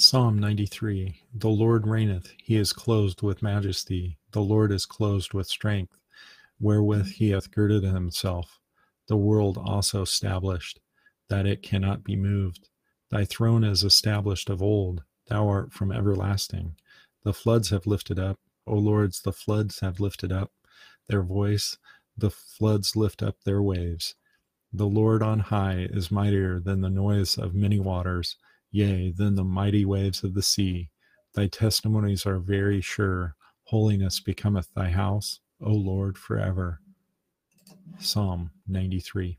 Psalm 93 The Lord reigneth, he is clothed with majesty, the Lord is clothed with strength, wherewith he hath girded himself, the world also established, that it cannot be moved. Thy throne is established of old, thou art from everlasting. The floods have lifted up, O lords, the floods have lifted up their voice, the floods lift up their waves. The Lord on high is mightier than the noise of many waters Yea, than the mighty waves of the sea. Thy testimonies are very sure. Holiness becometh thy house, O Lord, forever. Psalm 93.